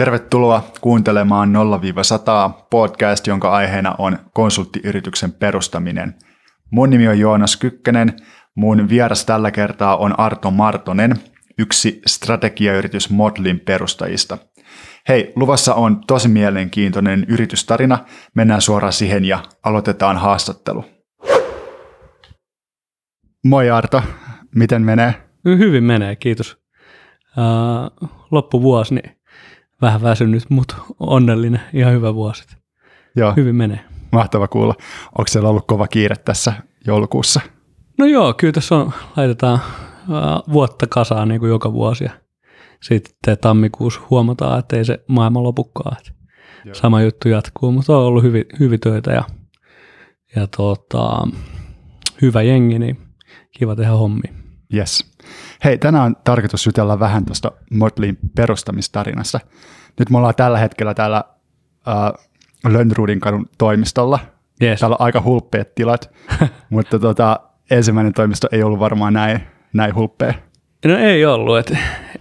Tervetuloa kuuntelemaan 0-100 podcast, jonka aiheena on konsulttiyrityksen perustaminen. Mun nimi on Joonas Kykkänen. Mun vieras tällä kertaa on Arto Martonen, yksi strategiayritys Modlin perustajista. Hei, luvassa on tosi mielenkiintoinen yritystarina. Mennään suoraan siihen ja aloitetaan haastattelu. Moi Arto, miten menee? Hyvin menee, kiitos. Loppuvuosi, niin vähän väsynyt, mutta onnellinen, ihan hyvä vuosi. Joo. Hyvin menee. Mahtava kuulla. Onko siellä ollut kova kiire tässä joulukuussa? No joo, kyllä tässä on, laitetaan uh, vuotta kasaan niin kuin joka vuosi. Ja sitten tammikuussa huomataan, että ei se maailma lopukaan. Sama juttu jatkuu, mutta on ollut hyvin, hyvin töitä ja, ja tota, hyvä jengi, niin kiva tehdä hommi. Yes. Hei, tänään on tarkoitus jutella vähän tuosta Motlin perustamistarinasta. Nyt me ollaan tällä hetkellä täällä äh, Lönnrudin kadun toimistolla. Yes. Täällä on aika hulppeet tilat, mutta tota, ensimmäinen toimisto ei ollut varmaan näin, näin hulppea. No ei ollut. Et,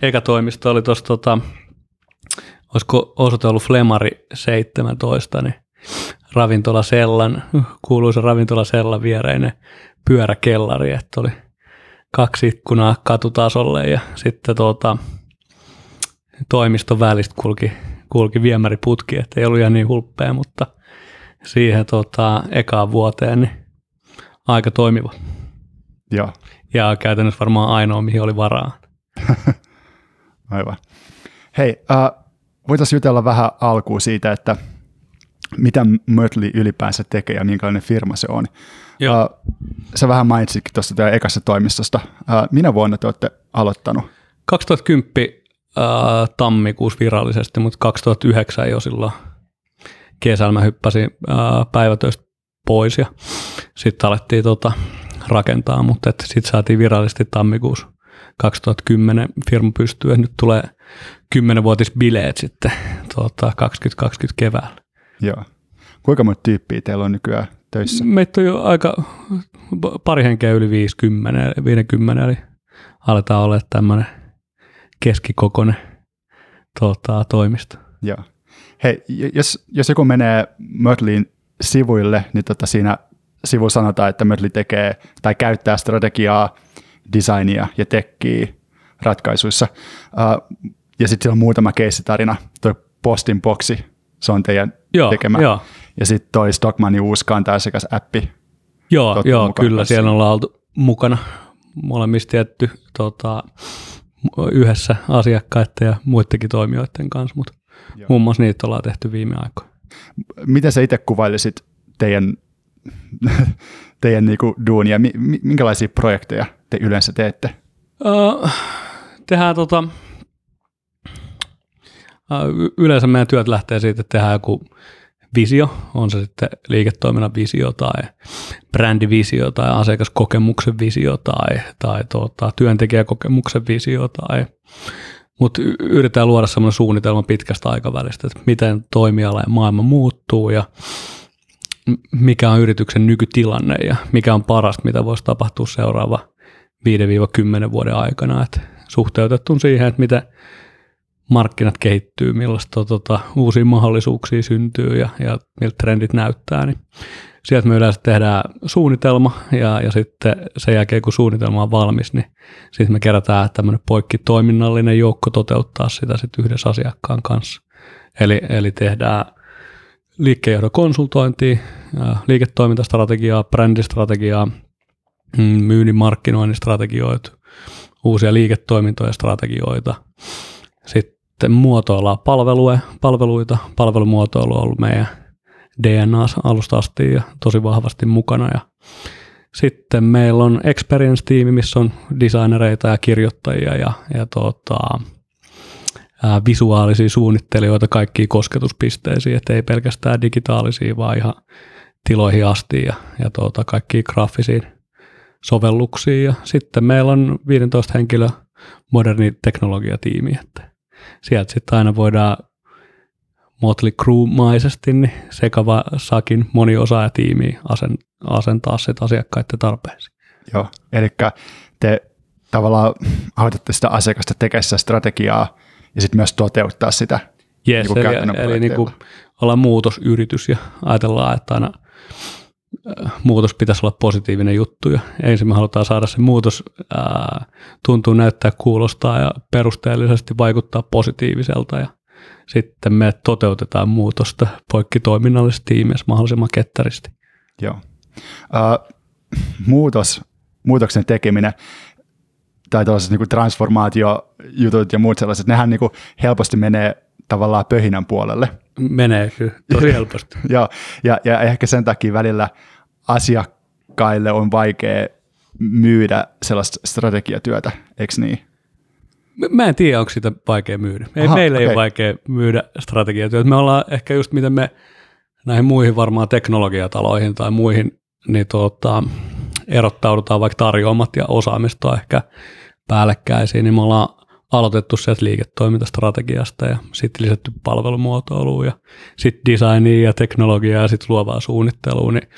eka toimisto oli tuossa, tota, olisiko osoite ollut Flemari 17, niin ravintola Sellan, kuuluisa ravintola Sellan viereinen pyöräkellari, että oli – kaksi ikkunaa katutasolle ja sitten tuota, toimiston välistä kulki, kulki viemäriputki, että ei ollut ihan niin hulppea, mutta siihen tota, ekaan vuoteen niin aika toimiva. Ja, ja käytännössä varmaan ainoa, mihin oli varaa. Aivan. Hei, äh, voitaisiin jutella vähän alkuun siitä, että mitä Mötley ylipäänsä tekee ja minkälainen firma se on. Joo. Uh, sä vähän mainitsitkin tuosta teidän ekassa toimistosta. Uh, minä vuonna te olette aloittanut? 2010 uh, tammikuussa virallisesti, mutta 2009 jo silloin kesällä mä hyppäsin uh, päivätöistä pois ja sitten alettiin tota, rakentaa, mutta sitten saatiin virallisesti tammikuussa 2010 firma pystyy, nyt tulee 10-vuotisbileet sitten tuota, 2020 keväällä. Joo. Kuinka monta tyyppiä teillä on nykyään töissä? Meitä on jo aika pari henkeä yli 50, 50 eli aletaan olla tämmöinen keskikokoinen tuota, toimisto. Joo. Hei, jos, jos joku menee Mötlin sivuille, niin tota siinä sivu sanotaan, että Mötli tekee tai käyttää strategiaa, designia ja tekkiä ratkaisuissa. Uh, ja sitten siellä on muutama keissitarina, tuo Postin boksi, se on teidän joo, tekemä. Joo. Ja sitten toi Stockmanin uusi appi. Joo, joo kyllä kanssa. siellä ollaan oltu mukana molemmista tietty tota, yhdessä asiakkaiden ja muidenkin toimijoiden kanssa, mutta joo. muun muassa niitä ollaan tehty viime aikoina. Miten sä itse kuvailisit teidän, teidän niinku duunia? Minkälaisia projekteja te yleensä teette? Uh, tehdään tota, yleensä meidän työt lähtee siitä, että tehdään joku visio, on se sitten liiketoiminnan visio tai brändivisio tai asiakaskokemuksen visio tai, tai tuota, työntekijäkokemuksen visio tai mutta yritetään luoda sellainen suunnitelma pitkästä aikavälistä, että miten toimiala ja maailma muuttuu ja mikä on yrityksen nykytilanne ja mikä on parasta, mitä voisi tapahtua seuraava 5-10 vuoden aikana. Et suhteutettu siihen, että miten markkinat kehittyy, millaista tota, uusia mahdollisuuksia syntyy ja, ja miltä trendit näyttää, niin sieltä me yleensä tehdään suunnitelma ja, ja sitten sen jälkeen kun suunnitelma on valmis, niin sitten me kerätään tämmöinen poikkitoiminnallinen joukko toteuttaa sitä sitten yhdessä asiakkaan kanssa. Eli, eli tehdään liikkeenjohdon konsultointia, liiketoimintastrategiaa, brändistrategiaa, mm, myynnin markkinoinnin strategioita, uusia liiketoimintoja strategioita. Sitten sitten muotoillaan palveluja, palveluita. Palvelumuotoilu on ollut meidän DNA alusta asti ja tosi vahvasti mukana. Ja sitten meillä on experience-tiimi, missä on designereita ja kirjoittajia ja, ja tota, visuaalisia suunnittelijoita kaikkiin kosketuspisteisiin, että ei pelkästään digitaalisia, vaan ihan tiloihin asti ja, ja tota, kaikkiin graafisiin sovelluksiin. Ja sitten meillä on 15 henkilö moderni teknologiatiimi, että sieltä sitten aina voidaan Motley Crue-maisesti niin sekava sakin moniosaajatiimi asentaa sitten asiakkaiden tarpeisiin. Joo, eli te tavallaan autatte sitä asiakasta tekemään strategiaa ja sitten myös toteuttaa sitä Yes, Niin eli, eli niin kuin ollaan muutosyritys ja ajatellaan, että aina muutos pitäisi olla positiivinen juttu ja ensin me halutaan saada se muutos ää, tuntuu näyttää, kuulostaa ja perusteellisesti vaikuttaa positiiviselta ja sitten me toteutetaan muutosta poikkitoiminnallisessa tiimissä mahdollisimman ketteristi. Joo. Uh, muutos, muutoksen tekeminen tai tällaiset niin transformaatiojutut ja muut sellaiset, nehän niin helposti menee tavallaan pöhinän puolelle. Menee kyllä tosi helposti. ja, ja, ja ehkä sen takia välillä asiakkaille on vaikea myydä sellaista strategiatyötä, eikö niin? Mä en tiedä, onko sitä vaikea myydä. Ei, Aha, meillä ei okei. ole vaikea myydä strategiatyötä. Me ollaan ehkä just miten me näihin muihin varmaan teknologiataloihin tai muihin, niin tuota, erottaudutaan vaikka tarjoamat ja osaamista ehkä päällekkäisiä, niin me ollaan aloitettu sieltä liiketoimintastrategiasta ja sitten lisätty palvelumuotoiluun ja sitten designia ja teknologiaa ja sitten luovaa suunnittelua, niin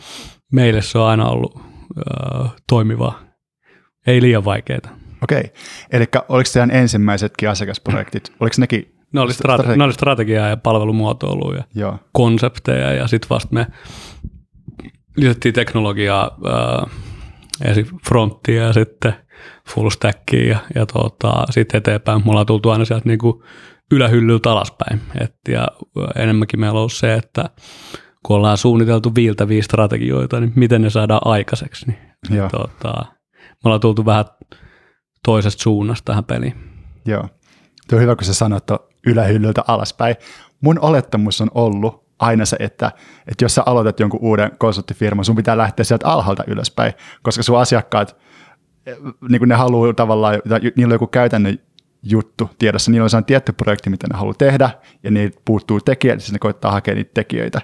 meille se on aina ollut äh, toimivaa. Ei liian vaikeaa. Okei, eli oliko teidän ensimmäisetkin asiakasprojektit, oliko nekin, Ne oli, strate- ne oli strategiaa ja palvelumuotoilua ja joo, konsepteja ja sitten vasta me lisättiin teknologiaa äh, ensin fronttia ja sitten full stackia ja, ja tota, sitten eteenpäin. Me ollaan tultu aina sieltä niinku ylähyllyltä alaspäin. Et, ja enemmänkin meillä on ollut se, että kun ollaan suunniteltu viiltäviä strategioita, niin miten ne saadaan aikaiseksi. Niin, joo, tota, me ollaan tultu vähän toisesta suunnasta tähän peliin. joo. Tuo on hyvä, kun sä sanoit ylähyllyltä alaspäin. Mun olettamus on ollut aina se, että, että jos sä aloitat jonkun uuden konsulttifirman, sun pitää lähteä sieltä alhaalta ylöspäin, koska sun asiakkaat, niin kuin ne haluaa tavallaan, niillä on joku käytännön juttu tiedossa, niillä on sellainen tietty projekti, mitä ne haluaa tehdä, ja niitä puuttuu tekijät, siis ne koittaa hakea niitä tekijöitä.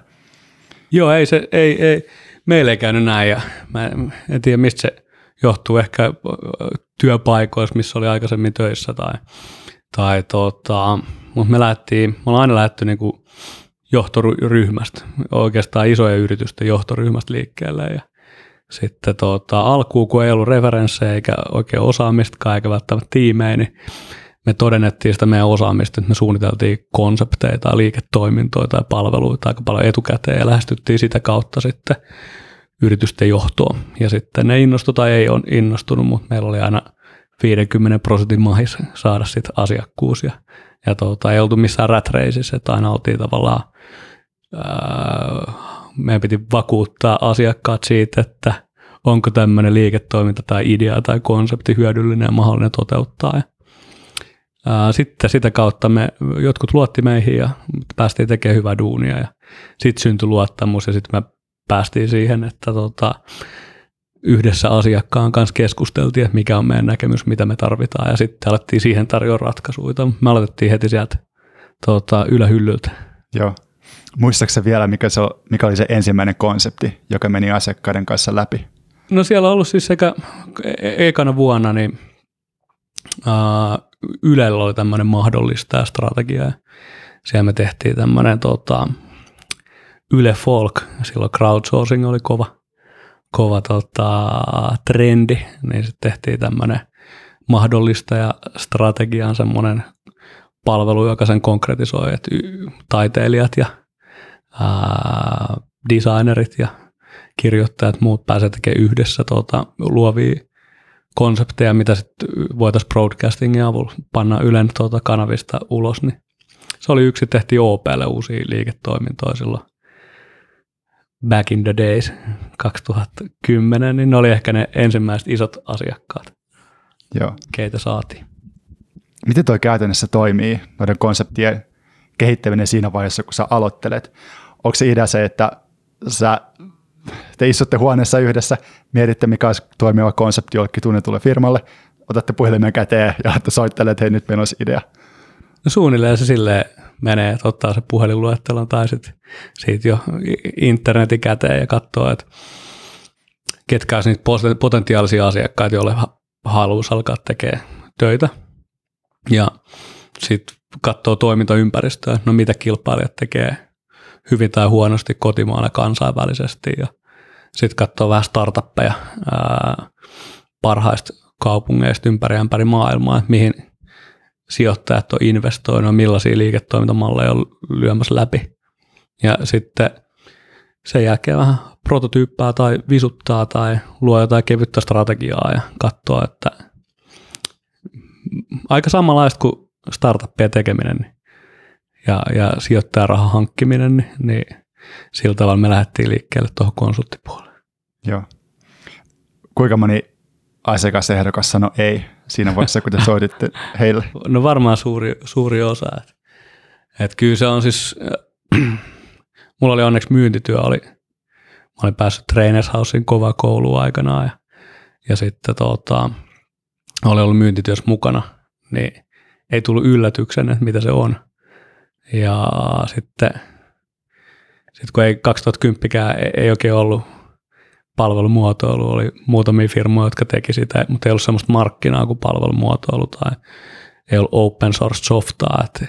Joo, ei se, ei, ei, meillä ei käynyt näin ja mä en, tiedä mistä se johtuu ehkä työpaikoissa, missä oli aikaisemmin töissä tai, tai tota, mutta me lähdettiin, me ollaan aina lähdetty niinku johtoryhmästä, oikeastaan isojen yritysten johtoryhmästä liikkeelle ja sitten tota, alkuun, kun ei ollut referenssejä eikä oikein osaamistakaan eikä välttämättä tiimejä, niin me todennettiin sitä meidän osaamista, että me suunniteltiin konsepteja tai liiketoimintoja tai palveluita aika paljon etukäteen ja lähestyttiin sitä kautta sitten yritysten johtoon. Ja sitten ne innostui tai ei ole innostunut, mutta meillä oli aina 50 prosentin mahis saada sitten asiakkuus ja, ja tota, ei oltu missään rat että aina oltiin tavallaan, meidän piti vakuuttaa asiakkaat siitä, että onko tämmöinen liiketoiminta tai idea tai konsepti hyödyllinen ja mahdollinen toteuttaa. Ja Sitten sitä kautta me, jotkut luotti meihin ja päästiin tekemään hyvää duunia ja sitten syntyi luottamus ja sitten me päästiin siihen, että tota, yhdessä asiakkaan kanssa keskusteltiin, että mikä on meidän näkemys, mitä me tarvitaan ja sitten alettiin siihen tarjoa ratkaisuja. Me aloitettiin heti sieltä tota, ylähyllyltä. Joo. Muistaaksä vielä, mikä, se, mikä oli se ensimmäinen konsepti, joka meni asiakkaiden kanssa läpi? No siellä on ollut siis sekä e- ekana vuonna, niin Ylellä oli tämmöinen mahdollistaja strategia. Ja siellä me tehtiin tämmöinen tota, Yle Folk, silloin crowdsourcing oli kova, kova tota, trendi, niin sitten tehtiin tämmöinen mahdollistaja strategiaan semmoinen palvelu, joka sen konkretisoi, että taiteilijat ja ää, designerit ja kirjoittajat, muut pääsee tekemään yhdessä tuota, luovia konsepteja, mitä sitten voitaisiin broadcastingin avulla panna Ylen tuota kanavista ulos, niin se oli yksi, tehtiin OPlle uusia liiketoimintoja silloin back in the days 2010, niin ne oli ehkä ne ensimmäiset isot asiakkaat, Joo. keitä saatiin. Miten toi käytännössä toimii, noiden konseptien kehittäminen siinä vaiheessa, kun sä aloittelet? Onko se idea se, että sä, te istutte huoneessa yhdessä, mietitte, mikä olisi toimiva konsepti jollekin tunnetulle firmalle, otatte puhelimen käteen ja että soittelee, että hei, nyt meillä olisi idea. No suunnilleen se silleen menee, että ottaa se puhelinluettelon tai sitten siitä jo internetin käteen ja katsoo, että ketkä olisi niitä poten- potentiaalisia asiakkaita, joille ha- haluaisi alkaa tekemään töitä. Ja sitten katsoo toimintaympäristöä, no mitä kilpailijat tekee hyvin tai huonosti kotimaalla kansainvälisesti ja sitten katsoo vähän startuppeja ää, parhaista kaupungeista ympäri ympäri maailmaa, että mihin sijoittajat on investoinut, millaisia liiketoimintamalleja on lyömässä läpi. Ja sitten sen jälkeen vähän prototyyppää tai visuttaa tai luo jotain kevyttä strategiaa ja katsoa, että aika samanlaista kuin startuppien tekeminen niin ja, ja sijoittajarahan hankkiminen, niin, niin sillä tavalla me lähdettiin liikkeelle tuohon konsulttipuolelle. Joo. Kuinka moni asiakasehdokas sanoi ei siinä vaiheessa, kun te soititte heille? No varmaan suuri, suuri osa. Että et kyllä se on siis, mulla oli onneksi myyntityö, oli, mä olin päässyt Trainers Housein kova koulu aikanaan ja, ja sitten tota, oli ollut myyntityössä mukana, niin ei tullut yllätyksen, että mitä se on. Ja sitten, sitten kun ei 2010 ei, ei oikein ollut palvelumuotoilu, oli muutamia firmoja, jotka teki sitä, mutta ei ollut sellaista markkinaa kuin palvelumuotoilu tai ei ollut open source softaa, että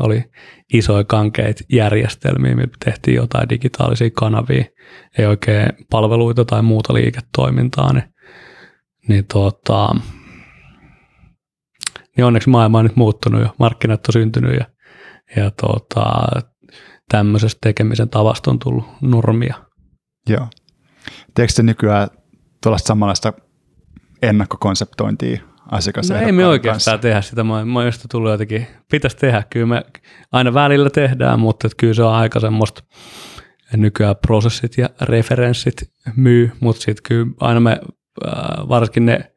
oli isoja kankeita järjestelmiä, millä tehtiin jotain digitaalisia kanavia, ei oikein palveluita tai muuta liiketoimintaa, niin, niin, tuota, niin onneksi maailma on nyt muuttunut ja markkinat on syntynyt ja, ja tuota, tämmöisestä tekemisen tavasta on tullut normia. Joo. Teekö nykyään tuollaista samanlaista ennakkokonseptointia asiakaseen. No ei me oikeastaan kanssa. tehdä sitä. Mä, mä just tullut jotenkin, pitäisi tehdä. Kyllä me aina välillä tehdään, mutta että kyllä se on aika semmoista, nykyään prosessit ja referenssit myy, mutta sitten kyllä aina me, äh, varsinkin ne,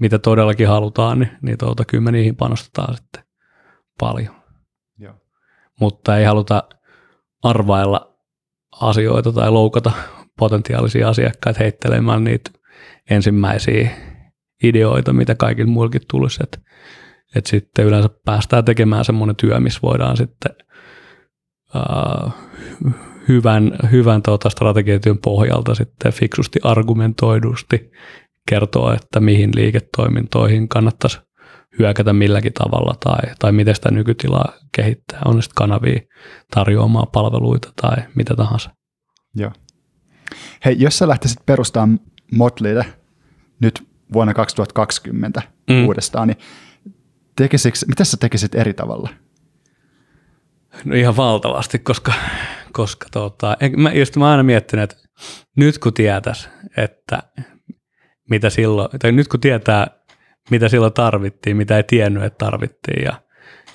mitä todellakin halutaan, niin, niin tuota, kyllä me niihin panostetaan sitten paljon. Mutta ei haluta arvailla asioita tai loukata potentiaalisia asiakkaita heittelemään niitä ensimmäisiä ideoita, mitä kaikille muillekin tulisi. Että et sitten yleensä päästään tekemään semmoinen työ, missä voidaan sitten uh, hyvän, hyvän tuota strategiatyön pohjalta sitten fiksusti argumentoidusti kertoa, että mihin liiketoimintoihin kannattaisi hyökätä milläkin tavalla tai, tai miten sitä nykytilaa kehittää. On sitten kanavia tarjoamaan palveluita tai mitä tahansa. Joo. Hei, jos sä lähtisit perustamaan Motlille nyt vuonna 2020 mm. uudestaan, niin tekisiksi, mitä sä tekisit eri tavalla? No ihan valtavasti, koska, koska tota, mä, just mä aina miettinyt, että nyt kun tietäisi, että mitä silloin, tai nyt kun tietää, mitä silloin tarvittiin, mitä ei tiennyt, että tarvittiin ja,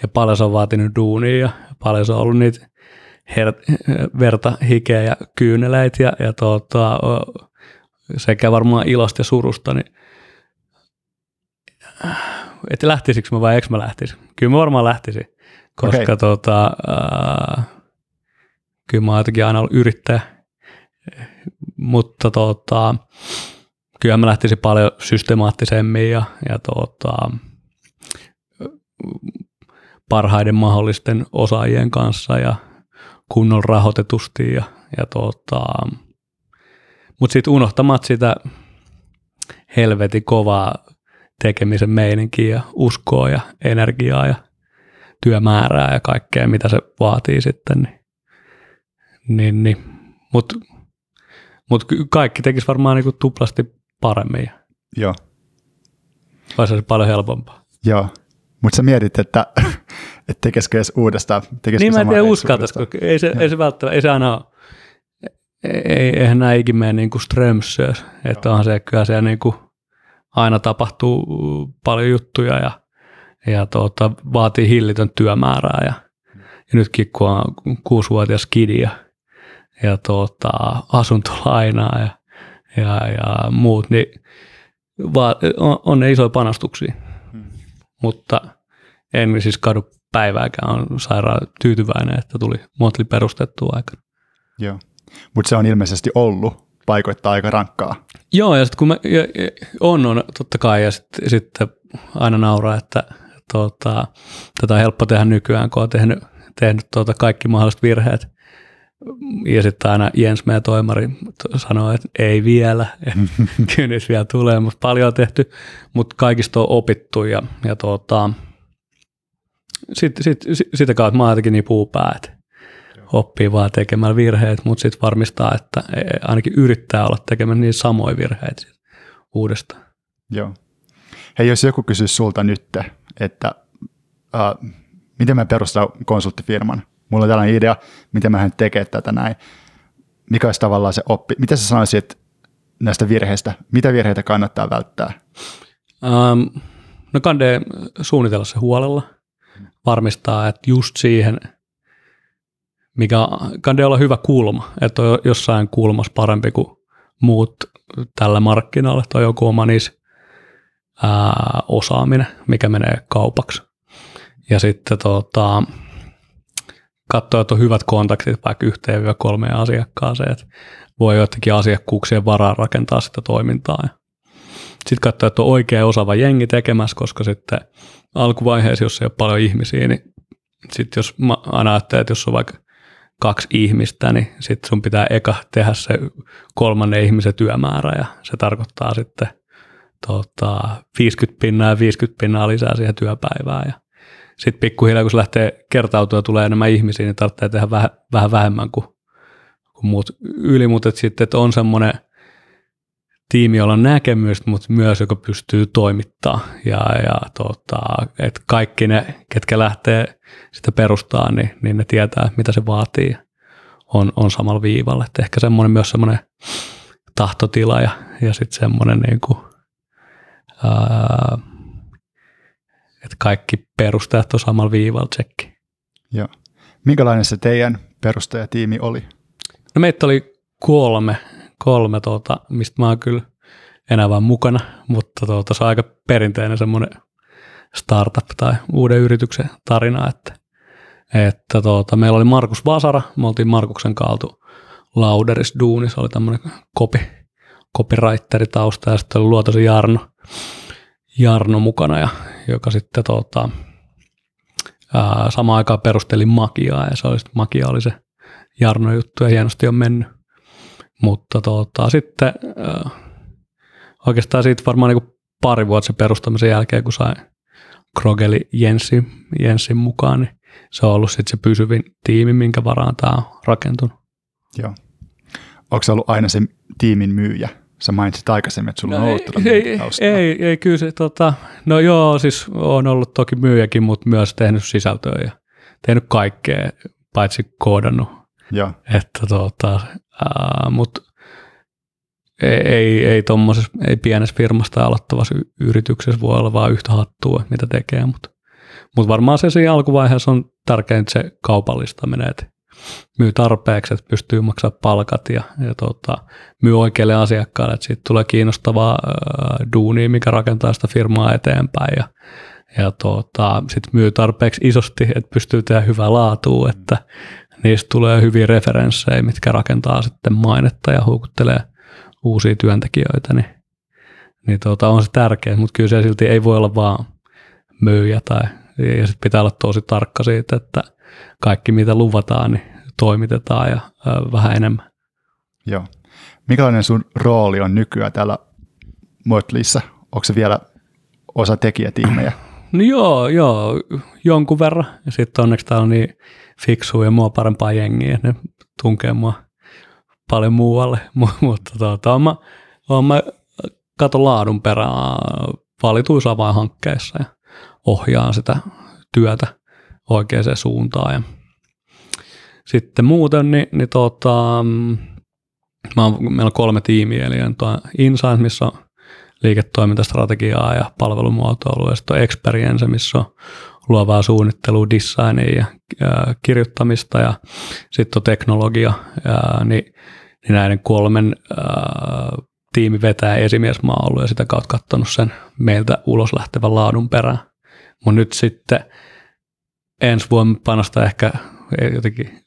ja paljon se on vaatinut duunia ja paljon se on ollut niitä her, verta, hikeä ja kyyneleitä ja, ja tota, sekä varmaan ilosta ja surusta, niin että lähtisikö mä vai eikö mä lähtisi? Kyllä mä varmaan lähtisin, koska okay. tota, äh, kyllä mä oon jotenkin aina ollut yrittäjä, mutta tota, kyllä mä lähtisin paljon systemaattisemmin ja, ja tota, parhaiden mahdollisten osaajien kanssa ja kunnon rahoitetusti ja, ja tota, mutta sitten unohtamat sitä helvetin kovaa tekemisen meininkiä uskoa ja energiaa ja työmäärää ja kaikkea, mitä se vaatii sitten. Niin, niin, niin. Mutta mut kaikki tekisi varmaan niinku tuplasti paremmin. Joo. Olisi se paljon helpompaa. Joo, mutta sä mietit, että, että tekisikö edes uudestaan. Tekisikö niin mä en tiedä uskaltaisiko. Ei se, ei se välttämättä, ei se aina ole. Ei, eihän nämä ikin mene niin kuin strömsös, että onhan se kyllä siellä niin kuin aina tapahtuu paljon juttuja ja, ja tuota, vaatii hillitön työmäärää ja, ja nytkin kun on kuusivuotias kidi ja, ja tuota, asuntolainaa ja, ja, ja muut, niin va, on, on ne isoja panostuksia. Hmm. Mutta en siis kadu päivääkään, on sairaan tyytyväinen, että tuli Montli perustettua aikana. Joo, mutta se on ilmeisesti ollut paikoittaa aika rankkaa. Joo, ja sitten kun mä, ja, ja, on, on totta kai, ja sitten sit aina nauraa, että tota, tätä on helppo tehdä nykyään, kun on tehnyt, tehnyt tota kaikki mahdolliset virheet. Ja sitten aina Jens, meidän toimari, sanoo, että ei vielä, kynnys vielä tulee, mutta paljon on tehty, mutta kaikista on opittu ja, ja tota, sitten sit, sit, sitä kautta mä oon niin puupää, että oppii vaan tekemään virheet, mutta sitten varmistaa, että e, ainakin yrittää olla tekemään niin samoja virheitä uudestaan. Joo. Hei, jos joku kysyisi sulta nyt, että äh, miten mä perustan konsulttifirman. Mulla on tällainen idea, miten mä hän tekee tätä näin. Mikä olisi tavallaan se oppi? Mitä sä sanoisit näistä virheistä? Mitä virheitä kannattaa välttää? Um, no kande suunnitella se huolella, varmistaa, että just siihen, mikä kande olla hyvä kulma, että on jossain kulmassa parempi kuin muut tällä markkinoilla, tai joku oma ää, osaaminen, mikä menee kaupaksi. Ja sitten tota, katsoa, että on hyvät kontaktit vaikka yhteen ja kolmeen asiakkaaseen, että voi joitakin asiakkuuksien varaan rakentaa sitä toimintaa. Sitten katsoa, että on oikea osaava jengi tekemässä, koska sitten alkuvaiheessa, jos ei ole paljon ihmisiä, niin sitten jos mä aina ajattelen, että jos on vaikka kaksi ihmistä, niin sitten sun pitää eka tehdä se kolmannen ihmisen työmäärä ja se tarkoittaa sitten tota, 50 pinnaa ja 50 pinnaa lisää siihen työpäivään ja sitten pikkuhiljaa, kun se lähtee kertautua ja tulee enemmän ihmisiä, niin tarvitsee tehdä vähän, vähän vähemmän kuin, kuin muut yli, mutta sitten että on semmoinen tiimi, jolla on näkemystä, mutta myös joka pystyy toimittaa. Ja, ja tota, että kaikki ne, ketkä lähtee sitä perustaa, niin, niin ne tietää, mitä se vaatii. On, on samalla viivalla. Et ehkä semmoinen myös semmoinen tahtotila ja, ja sitten semmoinen niin kuin, ää, että kaikki perustajat on samalla viivalla tsekki. Joo. Minkälainen se teidän perustajatiimi oli? No meitä oli kolme, kolme tuota, mistä mä oon kyllä enää vaan mukana, mutta tuota, se on aika perinteinen semmoinen startup tai uuden yrityksen tarina, että, että tuota, meillä oli Markus Vasara, me oltiin Markuksen kaltu Lauderis Duuni, se oli tämmöinen kopi, copywriteri tausta ja sitten oli Luotosi Jarno, Jarno mukana, ja, joka sitten tota, ää, samaan aikaan perusteli Magiaa, ja se oli, Magia oli se Jarno juttu, ja hienosti on mennyt. Mutta tota, sitten ää, oikeastaan siitä varmaan niin pari vuotta sen perustamisen jälkeen, kun sai Krogeli Jenssi, Jenssin mukaan, niin se on ollut sitten se pysyvin tiimi, minkä varaan tämä on rakentunut. Joo. Onko se ollut aina se tiimin myyjä? Sä mainitsit aikaisemmin, että sulla no on ollut ei, ei, ei, ei, kyllä se, tota, no joo, siis on ollut toki myyjäkin, mutta myös tehnyt sisältöä ja tehnyt kaikkea, paitsi koodannut. Joo. Että tota, mutta ei, ei, ei, ei pienessä firmasta aloittavassa yrityksessä voi olla vain yhtä hattua, mitä tekee, mutta mut varmaan se siinä alkuvaiheessa on tärkeintä se kaupallistaminen, että myy tarpeeksi, että pystyy maksamaan palkat ja, ja tota, myy oikeille asiakkaille, että siitä tulee kiinnostavaa äh, duunia, mikä rakentaa sitä firmaa eteenpäin ja, ja tota, sitten myy tarpeeksi isosti, että pystyy tehdä hyvää laatua, että niistä tulee hyviä referenssejä, mitkä rakentaa sitten mainetta ja houkuttelee uusia työntekijöitä, niin, niin tota, on se tärkeää, mutta kyllä se silti ei voi olla vaan myyjä tai ja sitten pitää olla tosi tarkka siitä, että kaikki mitä luvataan, niin toimitetaan ja ö, vähän enemmän. Joo. Minkälainen sun rooli on nykyään täällä Mötlissä? Onko se vielä osa tekijätiimejä? No joo, joo, jonkun verran. Ja sitten onneksi täällä on niin fiksua ja mua parempaa jengiä, ne tunkee mua paljon muualle, mutta tuota, on mä, on mä katon laadun perään valituissa hankkeissa ja ohjaan sitä työtä oikeaan suuntaan. Ja sitten muuten, niin, niin tota, mä oon, meillä on kolme tiimiä, eli on tuo Insight, missä on liiketoimintastrategiaa ja palvelumuotoilua, ja sitten on Experience, missä on luovaa suunnittelua, designia ja, ja kirjoittamista, ja sitten on teknologia, ja, niin, niin näiden kolmen ää, tiimi vetää esimies mä ollut ja sitä kautta katsonut sen meiltä ulos lähtevän laadun perään. Mutta nyt sitten ensi vuonna panostaa ehkä jotenkin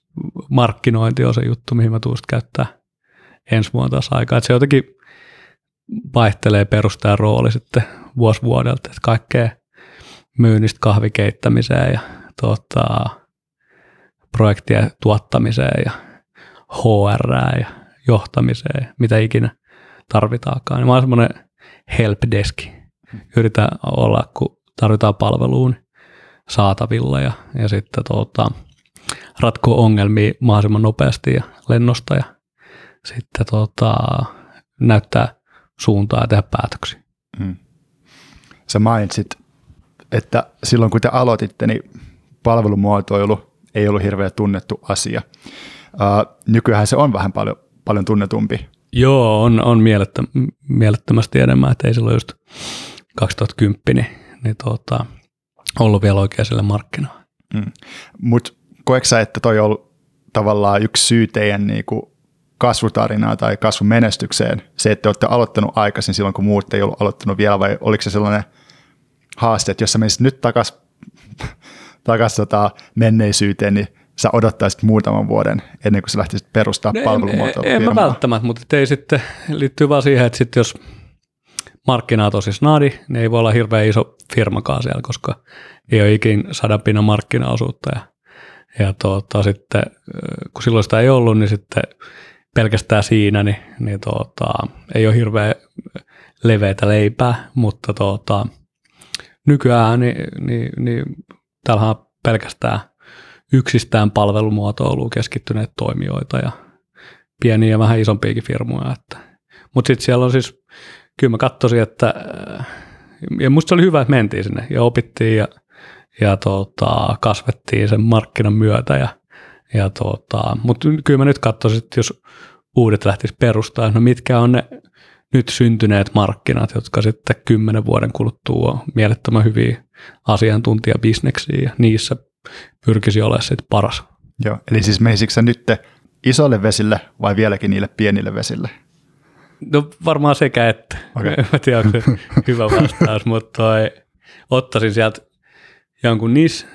markkinointi on se juttu, mihin mä tuun käyttää ensi vuonna taas aikaa. Et se jotenkin vaihtelee perustajan rooli sitten vuosi vuodelta, että kaikkea myynnistä kahvikeittämiseen ja tota, projektien tuottamiseen ja HR ja johtamiseen, mitä ikinä tarvitaakaan. Niin mä oon semmoinen helpdesk. Yritän olla, kun tarvitaan palveluun saatavilla ja, ja sitten tota, ratkoa ongelmia mahdollisimman nopeasti ja lennosta ja sitten tota, näyttää suuntaa ja tehdä päätöksiä. Mm. Sä mainitsit että silloin kun te aloititte, niin palvelumuotoilu ei ollut hirveän tunnettu asia. Uh, nykyään se on vähän paljon, paljon tunnetumpi. Joo, on, on mielettä, mielettömästi enemmän, että ei silloin just 2010 niin, niin tuota, ollut vielä oikein sille markkinoille. Mm. Mutta koetko sä, että toi on ollut tavallaan yksi syy teidän niinku kasvutarinaa tai kasvumenestykseen, se, että olette aloittanut aikaisin silloin, kun muut ei ollut aloittanut vielä, vai oliko se sellainen haaste, että jos sä menisit nyt takaisin takas, tota, menneisyyteen, niin sä odottaisit muutaman vuoden ennen kuin sä lähtisit perustaa no, palvelumuotoa. En, en mä välttämättä, mutta ei sitten, liittyy vaan siihen, että sitten jos markkinaa tosi snadi, niin ei voi olla hirveän iso firmakaan siellä, koska ei ole ikin sadan pinnan markkinaosuutta. Ja, ja tuota, sitten, kun silloin sitä ei ollut, niin sitten pelkästään siinä, niin, niin tuota, ei ole hirveän leveitä leipää, mutta tuota, nykyään niin, niin, niin täällä on pelkästään yksistään palvelumuotoiluun keskittyneet toimijoita ja pieniä ja vähän isompiakin firmoja. Mutta sitten siellä on siis, kyllä mä katsoisin, että ja musta se oli hyvä, että mentiin sinne ja opittiin ja, ja tota, kasvettiin sen markkinan myötä. Ja, ja tota, mutta kyllä mä nyt katsoisin, että jos uudet lähtis perustaa, no mitkä on ne nyt syntyneet markkinat, jotka sitten kymmenen vuoden kuluttua on mielettömän hyviä asiantuntijabisneksiä ja niissä pyrkisi olemaan sitten paras. Joo, eli siis meisikö nyt isolle vesille vai vieläkin niille pienille vesille? No varmaan sekä että. Okay. Mä tiedä, onko se hyvä vastaus, mutta toi, ottaisin sieltä jonkun niissä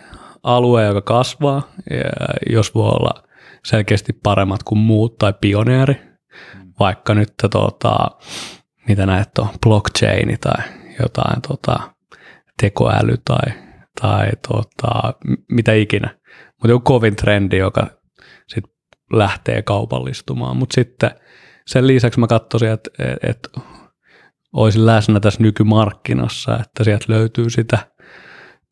alueen, joka kasvaa, ja jos voi olla selkeästi paremmat kuin muut tai pioneeri, mm. vaikka nyt tuota, mitä näet on, blockchain tai jotain tota, tekoäly tai, tai tota, mitä ikinä. Mutta joku kovin trendi, joka sit lähtee kaupallistumaan. Mutta sitten sen lisäksi mä katsoisin, että et, olisin läsnä tässä nykymarkkinassa, että sieltä löytyy sitä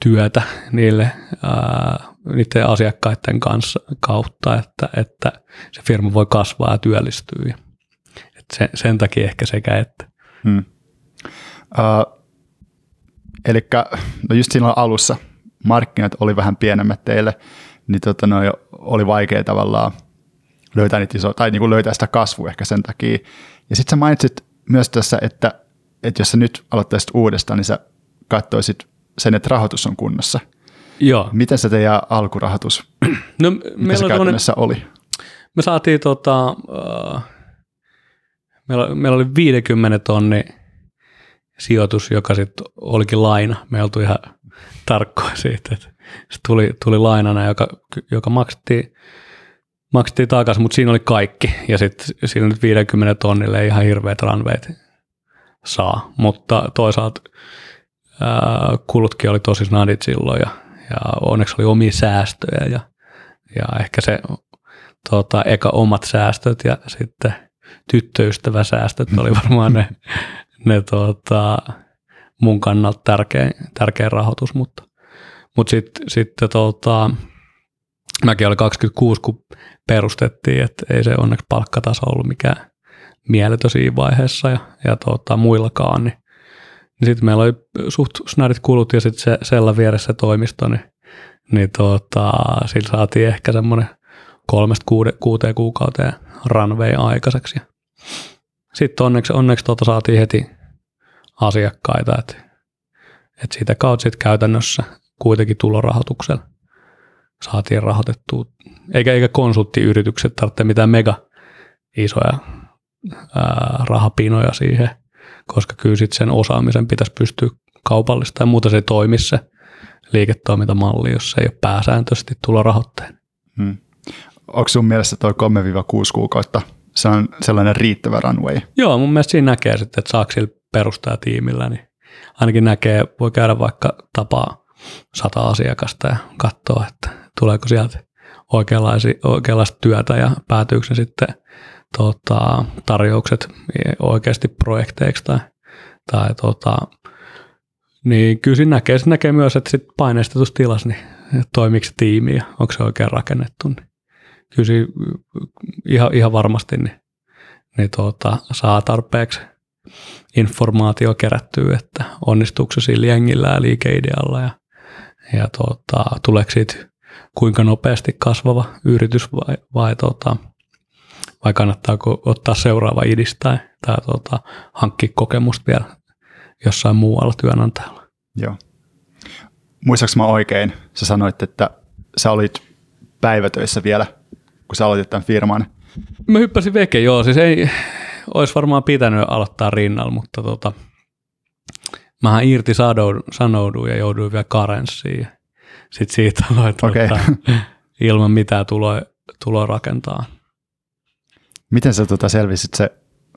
työtä niille ää, niiden asiakkaiden kanssa kautta, että, että se firma voi kasvaa ja työllistyä. Et sen, sen takia ehkä sekä että. Hmm. Uh, Eli no just silloin alussa markkinat oli vähän pienemmät teille, niin tota, no, oli vaikea tavallaan löytää niitä iso, tai niin kuin löytää sitä kasvua ehkä sen takia. Ja sitten sä mainitsit myös tässä, että, että jos sä nyt aloittaisit uudestaan, niin sä katsoisit sen, että rahoitus on kunnossa. Joo. Miten se teidän alkurahoitus, no, miten se käytännössä oli? Me saatiin tota, uh, meillä, meillä oli 50 tonni sijoitus, joka sitten olikin laina. Me oltu ihan tarkkoja siitä, että se tuli, tuli lainana, joka, joka maksettiin, maksettiin takaisin, mutta siinä oli kaikki. Ja sitten siinä nyt 50 tonnille ei ihan hirveät runwayt saa, mutta toisaalta ää, kulutkin oli tosi snadit silloin ja, ja onneksi oli omia säästöjä ja, ja ehkä se tota, eka omat säästöt ja sitten tyttöystäväsäästöt oli varmaan ne, ne tota, mun kannalta tärkein, tärkein rahoitus, mutta, mutta sitten sit, tota, mäkin olin 26, kun perustettiin, että ei se onneksi palkkataso ollut mikään mieletön siinä vaiheessa ja, ja tota, muillakaan, niin, niin sitten meillä oli suht snadit kulut ja sitten se sella vieressä toimisto, niin, niin tota, sillä saatiin ehkä semmoinen kolmesta kuude, kuuteen kuukauteen runway aikaiseksi. Sitten onneksi, onneksi tota saatiin heti asiakkaita, että, että siitä kautta sitten käytännössä kuitenkin tulorahoituksella saatiin rahoitettua, eikä, eikä konsulttiyritykset tarvitse mitään mega isoja ää, rahapinoja siihen, koska kyllä sitten sen osaamisen pitäisi pystyä kaupallista ja muuta se ei toimi se liiketoimintamalli, jos se ei ole pääsääntöisesti tulorahoitteen. Hmm. Onko sun mielestä tuo 3-6 kuukautta se on sellainen riittävä runway? Joo, mun mielestä siinä näkee sitten, että saako sillä perustajatiimillä, niin ainakin näkee, voi käydä vaikka tapaa sata asiakasta ja katsoa, että tuleeko sieltä oikeanlaista työtä ja päätyykö ne sitten tota, tarjoukset oikeasti projekteiksi tai, tai tota, niin kyllä siinä näkee, siinä näkee myös, että sit paineistetussa tilassa, niin toimiiko se tiimi ja onko se oikein rakennettu. Niin kyllä siinä ihan, ihan varmasti niin, niin tuota, saa tarpeeksi informaatio kerättyä, että onnistuuko se sillä jengillä ja liikeidealla ja, ja tota, tuleeko siitä kuinka nopeasti kasvava yritys vai, vai, tota, vai kannattaako ottaa seuraava idis tai, tai tota, hankkia kokemusta vielä jossain muualla työnantajalla. Joo. Muistaaks mä oikein, sä sanoit, että sä olit päivätöissä vielä, kun sä aloitit tämän firman. Mä hyppäsin veke, joo. Siis ei, olisi varmaan pitänyt aloittaa rinnalla, mutta tota, mähän irti sanouduin ja jouduin vielä karenssiin. Sitten siitä aloin okay. tota, ilman mitään tuloa, tuloa rakentaa. Miten sä tota selvisit se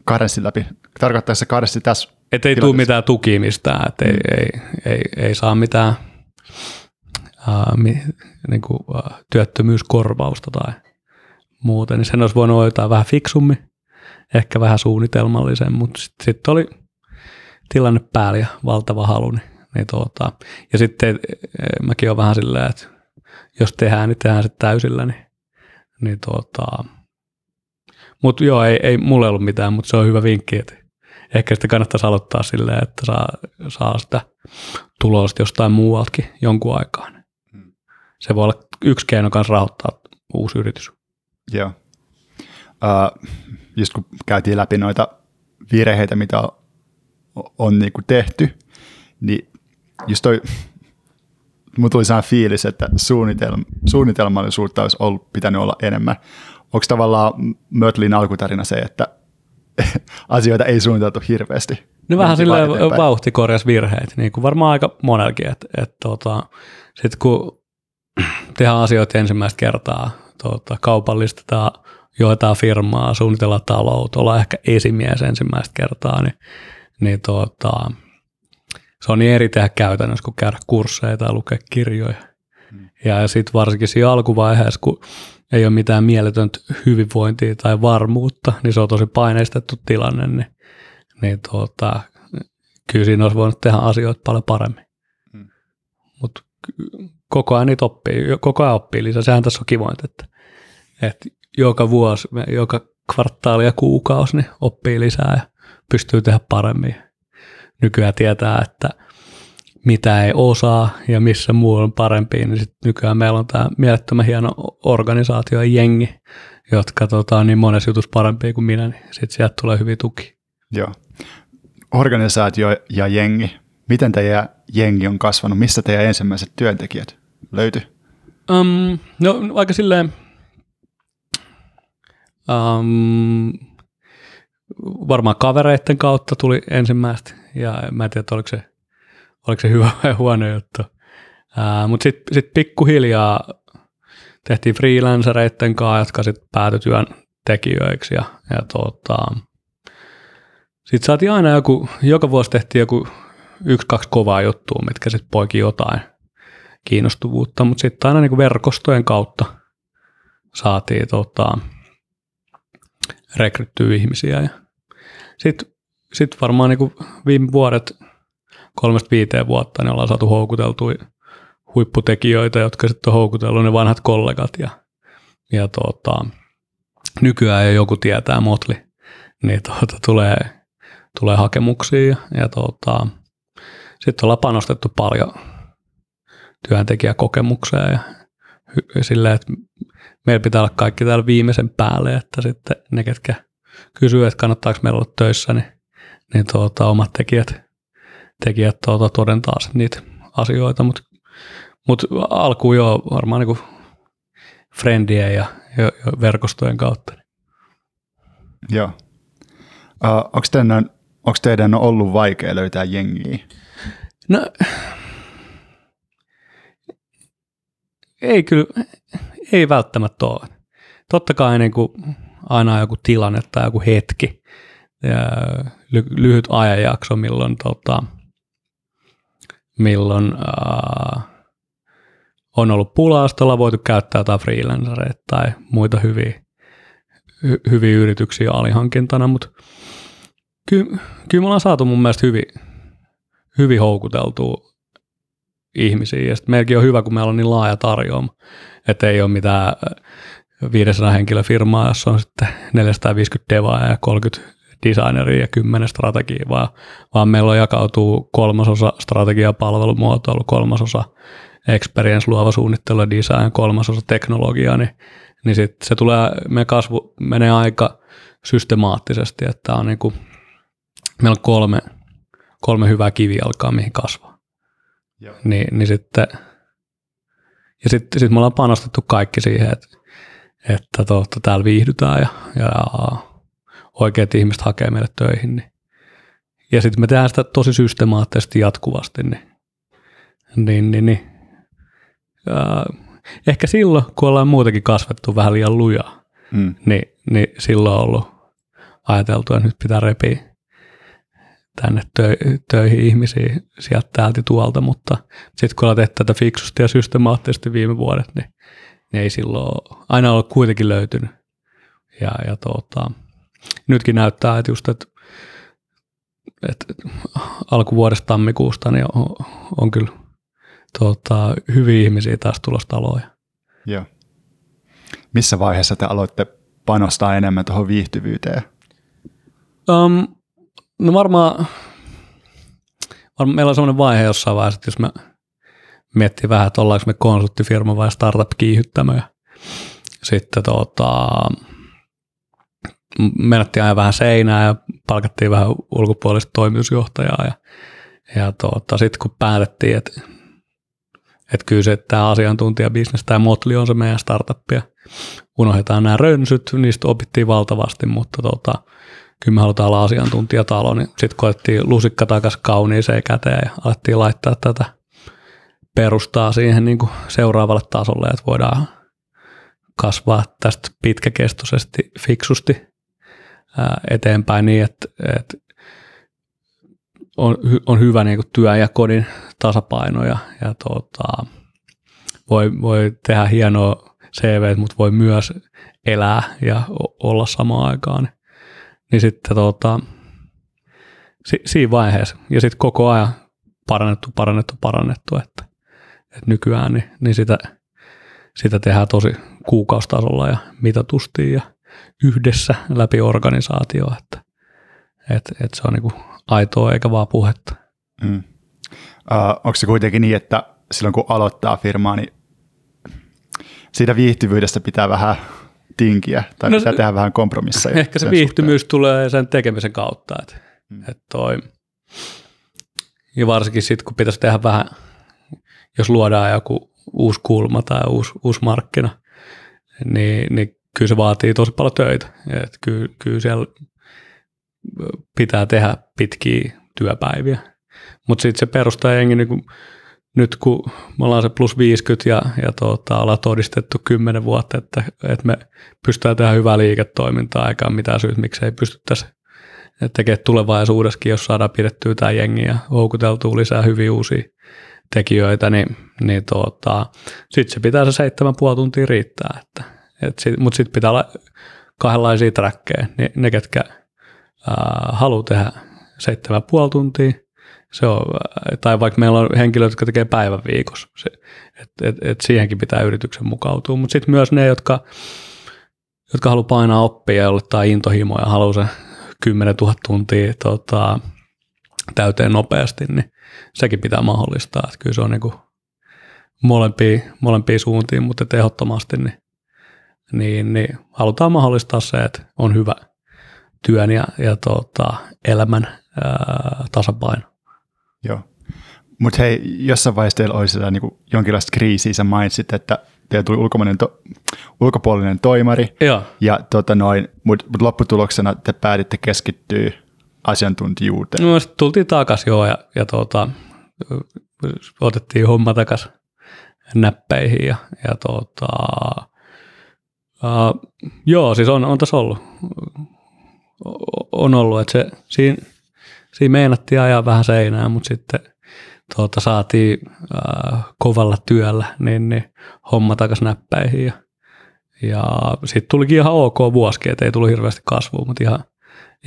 karenssi läpi? Tarkoittaa se karenssi tässä? Että ei tule mitään tuki mistään, että mm. ei, ei, ei, ei, saa mitään uh, mi, niin kuin, uh, työttömyyskorvausta tai muuta, niin sen olisi voinut hoitaa vähän fiksummin, ehkä vähän suunnitelmallisen, mutta sitten sit oli tilanne päällä ja valtava halu. Niin, niin tuota, ja sitten e, mäkin olen vähän silleen, että jos tehdään, niin tehdään se täysillä, niin, niin tuota, mutta joo, ei, ei mulle ollut mitään, mutta se on hyvä vinkki, että ehkä sitten kannattaisi aloittaa silleen, että saa, saa sitä tulosta jostain muualtakin jonkun aikaa. Hmm. Se voi olla yksi keino kanssa rahoittaa uusi yritys. Joo. Uh, just kun käytiin läpi noita virheitä, mitä on, on niin kuin tehty, niin just toi, mun tuli sellainen fiilis, että suunnitelma, suunnitelmallisuutta olisi ollut, pitänyt olla enemmän. Onko tavallaan Mötlin alkutarina se, että asioita ei suunniteltu hirveästi? No vähän silleen vauhti korjasi virheet, niin kuin varmaan aika monelkin, että, että tota, sitten kun tehdään asioita ensimmäistä kertaa, tota, kaupallistetaan joitain firmaa, suunnitellaan taloutta, ollaan ehkä esimies ensimmäistä kertaa, niin, niin tota, se on niin eri tehdä käytännössä kuin käydä kursseja tai lukea kirjoja. Hmm. Ja sitten varsinkin siinä alkuvaiheessa, kun ei ole mitään mieletöntä hyvinvointia tai varmuutta, niin se on tosi paineistettu tilanne, niin, niin tota, kyllä siinä olisi voinut tehdä asioita paljon paremmin. Hmm. Mutta koko ajan niitä oppii, koko ajan oppii lisää. Sehän tässä on kivointa, että, että joka vuosi, joka kvartaali ja kuukausi niin oppii lisää ja pystyy tehdä paremmin. Nykyään tietää, että mitä ei osaa ja missä muu on parempi, niin sit nykyään meillä on tämä mielettömän hieno organisaatio ja jengi, jotka tota, on niin monessa jutussa parempia kuin minä, niin sitten sieltä tulee hyvin tuki. Joo. Organisaatio ja jengi. Miten teidän jengi on kasvanut? Missä teidän ensimmäiset työntekijät löytyi? Um, no aika silleen Um, varmaan kavereiden kautta tuli ensimmäistä, ja mä en tiedä, oliko se, oliko se hyvä vai huono juttu. Mutta sitten sit pikkuhiljaa tehtiin freelancereiden kanssa, jotka sitten päätyi työn tekijöiksi, ja, ja tota, sitten saatiin aina joku, joka vuosi tehtiin joku yksi, kaksi kovaa juttua, mitkä sitten poiki jotain kiinnostuvuutta, mutta sitten aina niin verkostojen kautta saatiin tota, rekryttyy ihmisiä. Ja sitten sit varmaan niin viime vuodet, kolmesta viiteen vuotta, niin ollaan saatu houkuteltua huipputekijöitä, jotka sitten on houkutellut ne vanhat kollegat. Ja, ja tota, nykyään jo joku tietää Motli, niin tuota, tulee, tulee hakemuksia. Ja, ja tota, sitten ollaan panostettu paljon työntekijäkokemukseen ja silleen, että meillä pitää olla kaikki täällä viimeisen päälle, että sitten ne, ketkä kysyy, että kannattaako meillä olla töissä, niin, niin tuota, omat tekijät, tekijät tuota, todentaa niitä asioita, mutta mut alkuun jo varmaan niin friendien ja, ja, ja verkostojen kautta. Joo. Uh, onko, teidän, onko teidän ollut vaikea löytää jengiä? No, ei kyllä, ei välttämättä ole. Totta kai niin kuin aina joku tilanne tai joku hetki, ja lyhyt ajanjakso, milloin, tota, milloin ää, on ollut pulaa, voitu käyttää jotain freelancereita tai muita hyviä, hy, hyviä yrityksiä alihankintana, mutta kyllä, kyllä me ollaan saatu mun mielestä hyvin, hyvin houkuteltua ihmisiä. Ja sitten on hyvä, kun meillä on niin laaja tarjoama, että ei ole mitään 500 henkilöfirmaa, jossa on sitten 450 devaa ja 30 designeria ja kymmenen strategiaa, vaan, vaan meillä on jakautuu kolmasosa strategia palvelumuotoilu, kolmasosa experience, luova suunnittelu ja design, kolmasosa teknologiaa, niin, niin sit se tulee, meidän kasvu menee aika systemaattisesti, että on niin kuin, meillä on kolme, kolme hyvää kivijalkaa, mihin kasvaa. Joo. Niin, niin sitten, ja sitten sit me ollaan panostettu kaikki siihen, että, että totta, täällä viihdytään ja, ja oikeat ihmiset hakee meille töihin. Niin. Ja sitten me tehdään sitä tosi systemaattisesti jatkuvasti. Niin, niin, niin, niin. Ja ehkä silloin, kun ollaan muutenkin kasvettu vähän liian lujaa, Mm. niin, niin silloin on ollut ajateltu, että nyt pitää repiä tänne tö- töihin ihmisiä sieltä täältä tuolta, mutta sitten kun tehty tätä fiksusti ja systemaattisesti viime vuodet, niin, niin ei silloin aina ole kuitenkin löytynyt. Ja, ja tuota, nytkin näyttää, että just, että, että alkuvuodesta tammikuusta niin on, on kyllä tuota, hyviä ihmisiä taas tulossa taloja. Joo. Missä vaiheessa te aloitte panostaa enemmän tuohon viihtyvyyteen? Um, no varmaan, varmaan meillä on sellainen vaihe jossain vaiheessa, että jos me miettii vähän, että ollaanko me konsulttifirma vai startup-kiihyttämö. ja Sitten tota, menettiin aina vähän seinää ja palkattiin vähän ulkopuolista toimitusjohtajaa. Ja, ja tota, sitten kun päätettiin, että, että kyllä se tämä asiantuntijabisnes, tämä Motli on se meidän startup ja unohdetaan nämä rönsyt, niistä opittiin valtavasti, mutta tota, kyllä me halutaan olla asiantuntijatalo, niin sitten koettiin lusikka takaisin kauniiseen käteen ja alettiin laittaa tätä perustaa siihen niin kuin seuraavalle tasolle, että voidaan kasvaa tästä pitkäkestoisesti, fiksusti eteenpäin niin, että, että on, on hyvä niin kuin työn ja kodin tasapaino ja, ja tota, voi, voi tehdä hienoa CV, mutta voi myös elää ja olla samaan aikaan. Niin, sitten tota, si- siinä vaiheessa ja sitten koko ajan parannettu, parannettu, parannettu, että, että nykyään niin, niin sitä, sitä tehdään tosi kuukaustasolla ja mitatusti ja yhdessä läpi organisaatio, että, että, että se on niin kuin aitoa eikä vaan puhetta. Mm. Uh, onko se kuitenkin niin, että silloin kun aloittaa firmaa, niin siitä viihtyvyydestä pitää vähän tinkiä tai No pitää tehdä vähän kompromisseja. Ehkä se viihtymys tulee sen tekemisen kautta, että, Mm. että toi, ja varsinkin sitten kun pitäisi tehdä vähän, jos luodaan joku uusi kulma tai uusi, uusi markkina, niin, niin kyllä se vaatii tosi paljon töitä. Et kyllä, kyllä siellä pitää tehdä pitkiä työpäiviä. Mutta sitten se perustaa jengi, niin kun, nyt kun me ollaan se plus 50 ja, ja tuota, ollaan todistettu 10 vuotta, että, että me pystytään tehdä hyvää liiketoimintaa, eikä ole mitään miksi ei pystyttäisi tekemään tulevaisuudessakin, jos saadaan pidettyä tämä jengi ja houkuteltua lisää hyviä uusia tekijöitä, niin, niin tuota, sitten se pitää se seitsemän puoli tuntia riittää. Että, et sit, mutta sitten pitää olla kahdenlaisia trackkejä. Ne, ne ketkä haluaa tehdä seitsemän puoli tuntia, se on, tai vaikka meillä on henkilöitä, jotka tekee päivän viikossa, se, et, et, siihenkin pitää yrityksen mukautua. Mutta sitten myös ne, jotka, jotka haluaa painaa oppia ja tai intohimo ja haluaa se 10 000 tuntia tota, täyteen nopeasti, niin sekin pitää mahdollistaa. Että kyllä se on niin molempia, molempia suuntiin, mutta et ehdottomasti niin, niin, niin halutaan mahdollistaa se, että on hyvä työn ja, ja tota, elämän ää, tasapaino. Joo. Mutta hei, jossain vaiheessa teillä oli sitä niinku jonkinlaista kriisiä, sä mainitsit, että teillä tuli to, ulkopuolinen toimari, Joo. ja tota noin, mutta mut lopputuloksena te päätitte keskittyä asiantuntijuuteen. No sitten tultiin takaisin joo ja, ja tuota, otettiin homma takaisin näppeihin ja, ja tuota, uh, joo, siis on, on tässä ollut. On ollut, että se, siinä, siinä meinattiin ajaa vähän seinää, mutta sitten tuota, saatiin uh, kovalla työllä niin, niin homma takaisin näppäihin ja, ja sitten tulikin ihan ok vuosikin, että ei tullut hirveästi kasvua, mutta ihan,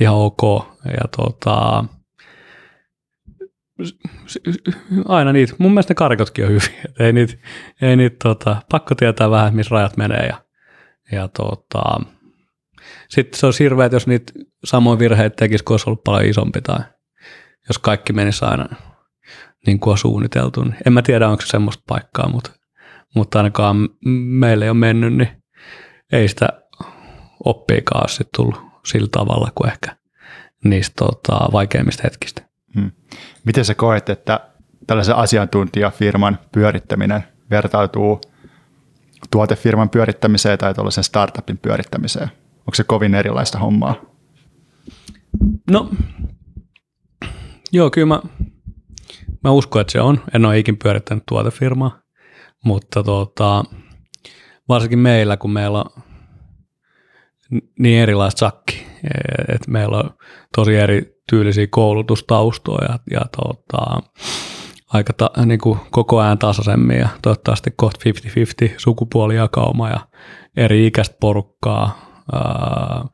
ihan ok. Ja s- aina niitä, mun mielestä ne karikotkin on hyviä. Et ei niitä, ei niitä tota, pakko tietää vähän, missä rajat menee. Ja, ja tota, sitten se on hirveä, jos niitä samoin virheitä tekisi, kun olisi ollut paljon isompi tai jos kaikki menisi aina niin kuin on suunniteltu. Niin en mä tiedä, onko se semmoista paikkaa, mutta, mutta ainakaan meille on mennyt, niin ei sitä oppiikaan sitten tullut sillä tavalla kuin ehkä niistä tota, vaikeimmista hetkistä. Hmm. Miten sä koet, että tällaisen asiantuntijafirman pyörittäminen vertautuu tuotefirman pyörittämiseen tai tällaisen startupin pyörittämiseen? Onko se kovin erilaista hommaa? No, joo, kyllä mä, mä uskon, että se on. En ole ikin pyörittänyt tuotefirmaa, mutta tota, varsinkin meillä, kun meillä on niin erilaista sakki, että meillä on tosi eri tyylisiä koulutustaustoja ja, ja tota, aika ta, niin kuin koko ajan tasaisemmin ja toivottavasti kohta 50-50 sukupuolijakauma ja eri ikäistä porukkaa, ää,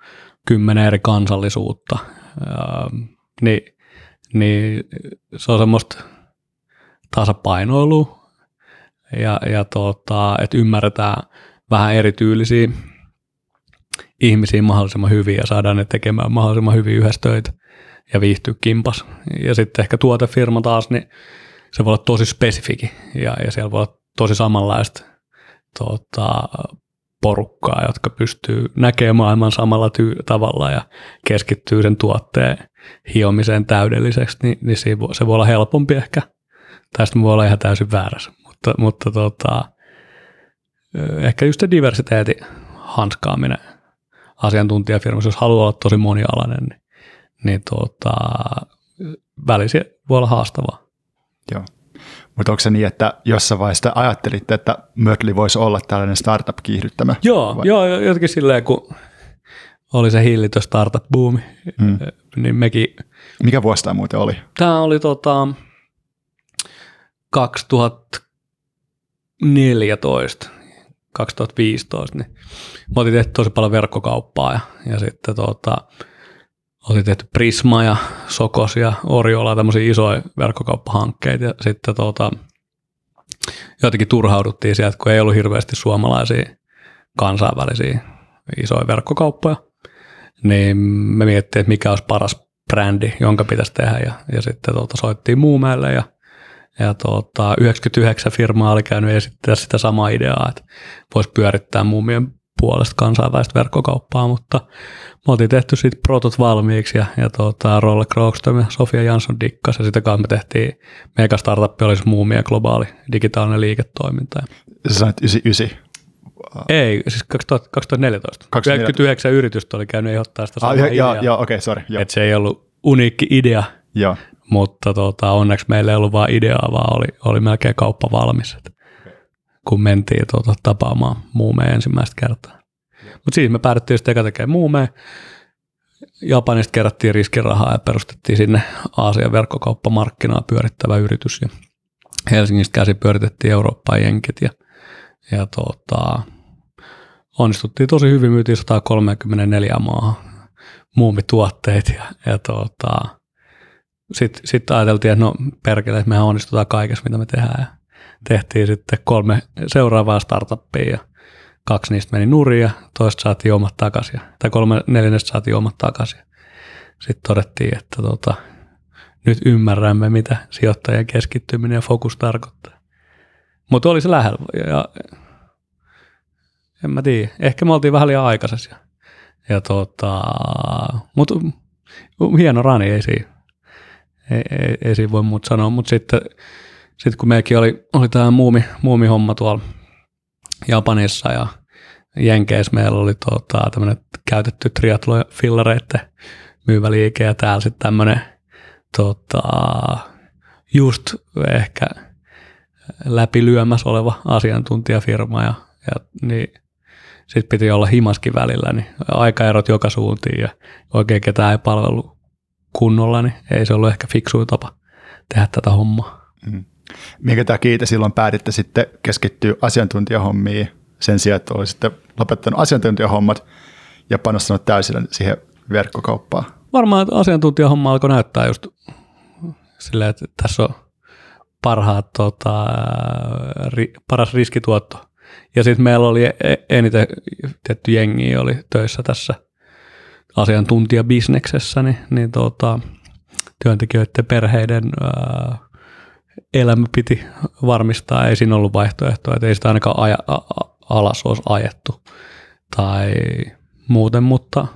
kymmenen eri kansallisuutta, ää, niin, niin se on semmoista tasapainoilua ja, ja tota, että ymmärretään vähän erityylisiä ihmisiä mahdollisimman hyvin ja saadaan ne tekemään mahdollisimman hyvin yhdessä töitä ja viihtyä kimpas. Ja sitten ehkä tuotefirma taas, niin se voi olla tosi spesifiki ja, ja siellä voi olla tosi samanlaista tota, porukkaa, jotka pystyy näkemään maailman samalla tyy- tavalla ja keskittyy sen tuotteen hiomiseen täydelliseksi, niin, niin se, voi, se voi olla helpompi ehkä. Tästä voi olla ihan täysin väärässä, mutta, mutta tota, ehkä just se diversiteetin hanskaaminen asiantuntijafirmassa, jos haluaa olla tosi monialainen, niin, niin tota, välisi voi olla haastavaa. Joo. Mutta onko se niin, että jossain vaiheessa ajattelitte, että Mötli voisi olla tällainen startup-kiihdyttämä? Joo, vai? joo jotenkin silleen, kun oli se hillitön startup-buumi, hmm. niin mekin... Mikä vuosi tämä muuten oli? Tämä oli tota 2014, 2015, niin me oltiin tehty tosi paljon verkkokauppaa ja, ja sitten tota, oli tehty Prisma ja Sokos ja Oriola, tämmöisiä isoja verkkokauppahankkeita. Ja sitten tota, jotenkin turhauduttiin sieltä, kun ei ollut hirveästi suomalaisia kansainvälisiä isoja verkkokauppoja, niin me miettii, että mikä olisi paras brändi, jonka pitäisi tehdä. Ja, ja sitten tuota, soittiin Muumeelle ja, ja tuota, 99 firmaa oli käynyt esittää sitä samaa ideaa, että voisi pyörittää muumien puolesta kansainvälistä verkkokauppaa, mutta me oltiin tehty siitä protot valmiiksi ja, ja tuota, Rolle Krogström ja Sofia Jansson dikkas ja sitä kautta me tehtiin, mega startup olisi muumia globaali digitaalinen liiketoiminta. Sä sanoit 99? Ei, siis 2000, 2014. 2009 yritystä oli käynyt ehdottaa sitä samaa ah, ideaa. Joo, okei, okay, sorry. Että se ei ollut uniikki idea, joo. mutta tota, onneksi meillä ei ollut vain ideaa, vaan oli, oli melkein kauppa valmis. Et kun mentiin tuota, tapaamaan muumeen ensimmäistä kertaa. Mutta siis me päädyttiin sitten eka tekemään muumeen. Japanista kerättiin riskirahaa ja perustettiin sinne Aasian verkkokauppamarkkinaa pyörittävä yritys. Ja Helsingistä käsi pyöritettiin Eurooppaan jenkit ja, ja tota, onnistuttiin tosi hyvin, myytiin 134 maahan muumituotteet ja, ja tota, sitten sit ajateltiin, että no perkele, että mehän onnistutaan kaikessa, mitä me tehdään. Ja tehtiin sitten kolme seuraavaa startuppia ja kaksi niistä meni nurin ja toista saatiin omat takaisin. Tai kolme neljännestä saatiin omat takaisin. Sitten todettiin, että tota, nyt ymmärrämme, mitä sijoittajien keskittyminen ja fokus tarkoittaa. Mutta oli se lähellä ja en mä tiedä. Ehkä me oltiin vähän liian aikaisessa. Ja tota, mutta hieno rani, ei siinä, ei, ei, ei siinä voi muuta sanoa. Mutta sitten sitten kun meilläkin oli, oli tämä muumi, muumihomma tuolla Japanissa ja Jenkeissä meillä oli tota, tämmöinen käytetty triatlo fillareiden myyvä liike ja täällä sitten tämmöinen tota, just ehkä läpilyömässä oleva asiantuntijafirma ja, ja niin sitten piti olla himaskin välillä, niin aikaerot joka suuntiin ja oikein ketään ei palvelu kunnolla, niin ei se ollut ehkä fiksuin tapa tehdä tätä hommaa. Mm. Minkä takia te silloin päätitte sitten keskittyä asiantuntijahommiin sen sijaan, että olisitte lopettanut asiantuntijahommat ja panostanut täysin siihen verkkokauppaan? Varmaan että asiantuntijahomma alkoi näyttää just silleen, että tässä on parhaat, tota, ri, paras riskituotto. Ja sitten meillä oli e-, eniten tietty jengi oli töissä tässä asiantuntija bisneksessä, niin, niin tota, työntekijöiden perheiden ää, elämä piti varmistaa. Ei siinä ollut vaihtoehtoa, että ei sitä ainakaan aja, a, alas olisi ajettu tai muuten, mutta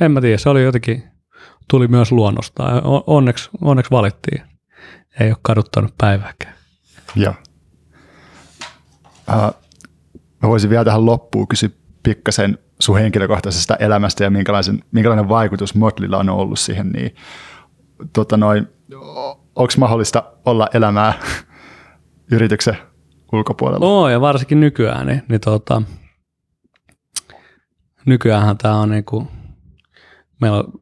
en mä tiedä, se oli jotenkin, tuli myös luonnosta. Onneksi, onneksi valittiin. Ei ole kaduttanut päivääkään. Joo. Uh, mä voisin vielä tähän loppuun kysyä pikkasen sun henkilökohtaisesta elämästä ja minkälaisen, minkälainen vaikutus Motlilla on ollut siihen, niin tota noin, onko mahdollista olla elämää yrityksen ulkopuolella? No ja varsinkin nykyään, niin, niin tota, nykyäänhän tämä on niinku, meillä on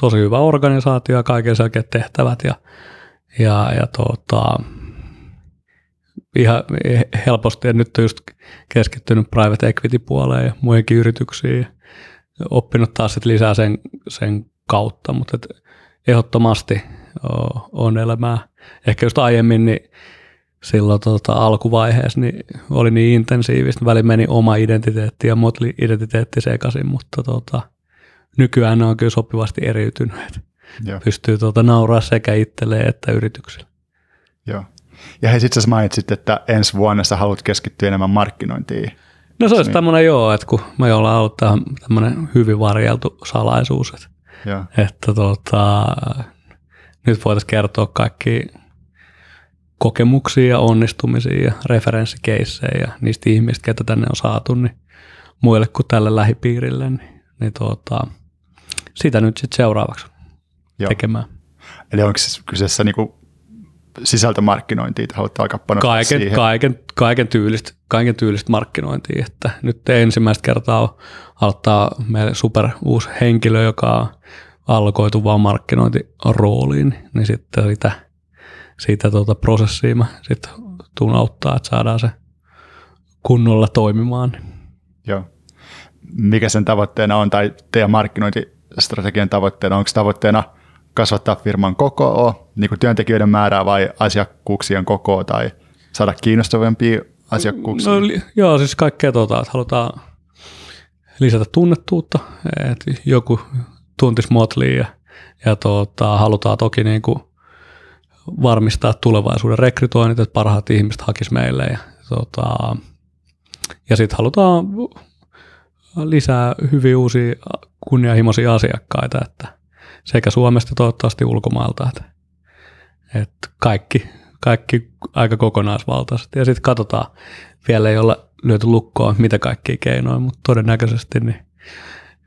tosi hyvä organisaatio ja kaiken selkeät tehtävät ja, ja, ja tota, ihan helposti, ja nyt on just keskittynyt private equity puoleen ja muihinkin yrityksiin oppinut taas sit lisää sen, sen kautta, mutta ehdottomasti on elämää. Ehkä just aiemmin niin silloin tota, alkuvaiheessa niin oli niin intensiivistä, väli meni oma identiteetti ja motli identiteetti sekaisin, mutta tota, nykyään ne on kyllä sopivasti eriytynyt. Pystyy tota, nauraa sekä itselleen että yritykselle. Joo. Ja hei, sitten sä mainitsit, että ensi vuonna sä haluat keskittyä enemmän markkinointiin. No se olisi niin. tämmöinen joo, että kun me ollaan ollut tämmöinen hyvin varjeltu salaisuus, että, joo. että tota, nyt voitaisiin kertoa kaikki kokemuksia ja onnistumisia ja referenssikeissejä ja niistä ihmistä, ketä tänne on saatu, niin muille kuin tälle lähipiirille, niin, niin tuota, sitä nyt sitten seuraavaksi Joo. tekemään. Eli onko siis kyseessä niinku sisältömarkkinointia, että haluatte alkaa panostaa kaiken, siihen? Kaiken, kaiken, tyylistä, kaiken tyylistä markkinointia, että nyt ensimmäistä kertaa aloittaa meille super uusi henkilö, joka on alkoitu vaan markkinointirooliin, niin sitten sitä, siitä tuota prosessia mä sitten tuun auttaa, että saadaan se kunnolla toimimaan. Joo. Mikä sen tavoitteena on, tai teidän markkinointistrategian tavoitteena, onko tavoitteena kasvattaa firman kokoa, niin kuin työntekijöiden määrää vai asiakkuuksien kokoa tai saada kiinnostavampia asiakkuuksia? No, joo, siis kaikkea tuota, että halutaan lisätä tunnettuutta, että joku tuntisi Motlia ja, ja tuota, halutaan toki niin kuin varmistaa tulevaisuuden rekrytoinnit, että parhaat ihmiset hakis meille ja, tuota, ja sitten halutaan lisää hyvin uusia kunnianhimoisia asiakkaita, että sekä Suomesta toivottavasti ulkomailta, että, että kaikki, kaikki aika kokonaisvaltaisesti. Ja sitten katsotaan, vielä ei ole lyöty lukkoa, mitä kaikki keinoja, mutta todennäköisesti niin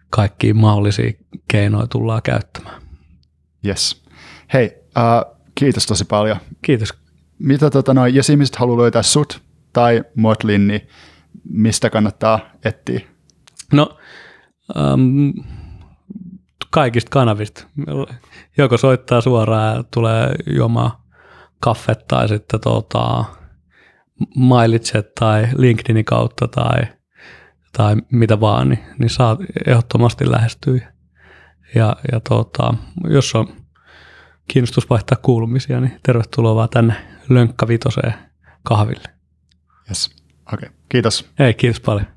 kaikkia mahdollisia keinoja tullaan käyttämään. Yes. Hei, uh, kiitos tosi paljon. Kiitos. Mitä tota noin, jos ihmiset haluaa löytää sut tai Motlin, niin mistä kannattaa etsiä? No, um, kaikista kanavista. Joko soittaa suoraan ja tulee juomaan kaffet tai sitten tuota, mailitse tai LinkedInin kautta tai, tai mitä vaan, niin, niin saa ehdottomasti lähestyä. Ja, ja tuota, jos on kiinnostus vaihtaa kuulumisia, niin tervetuloa vaan tänne Lönkkavitoseen kahville. Yes. Okei, okay. kiitos. Ei, kiitos paljon.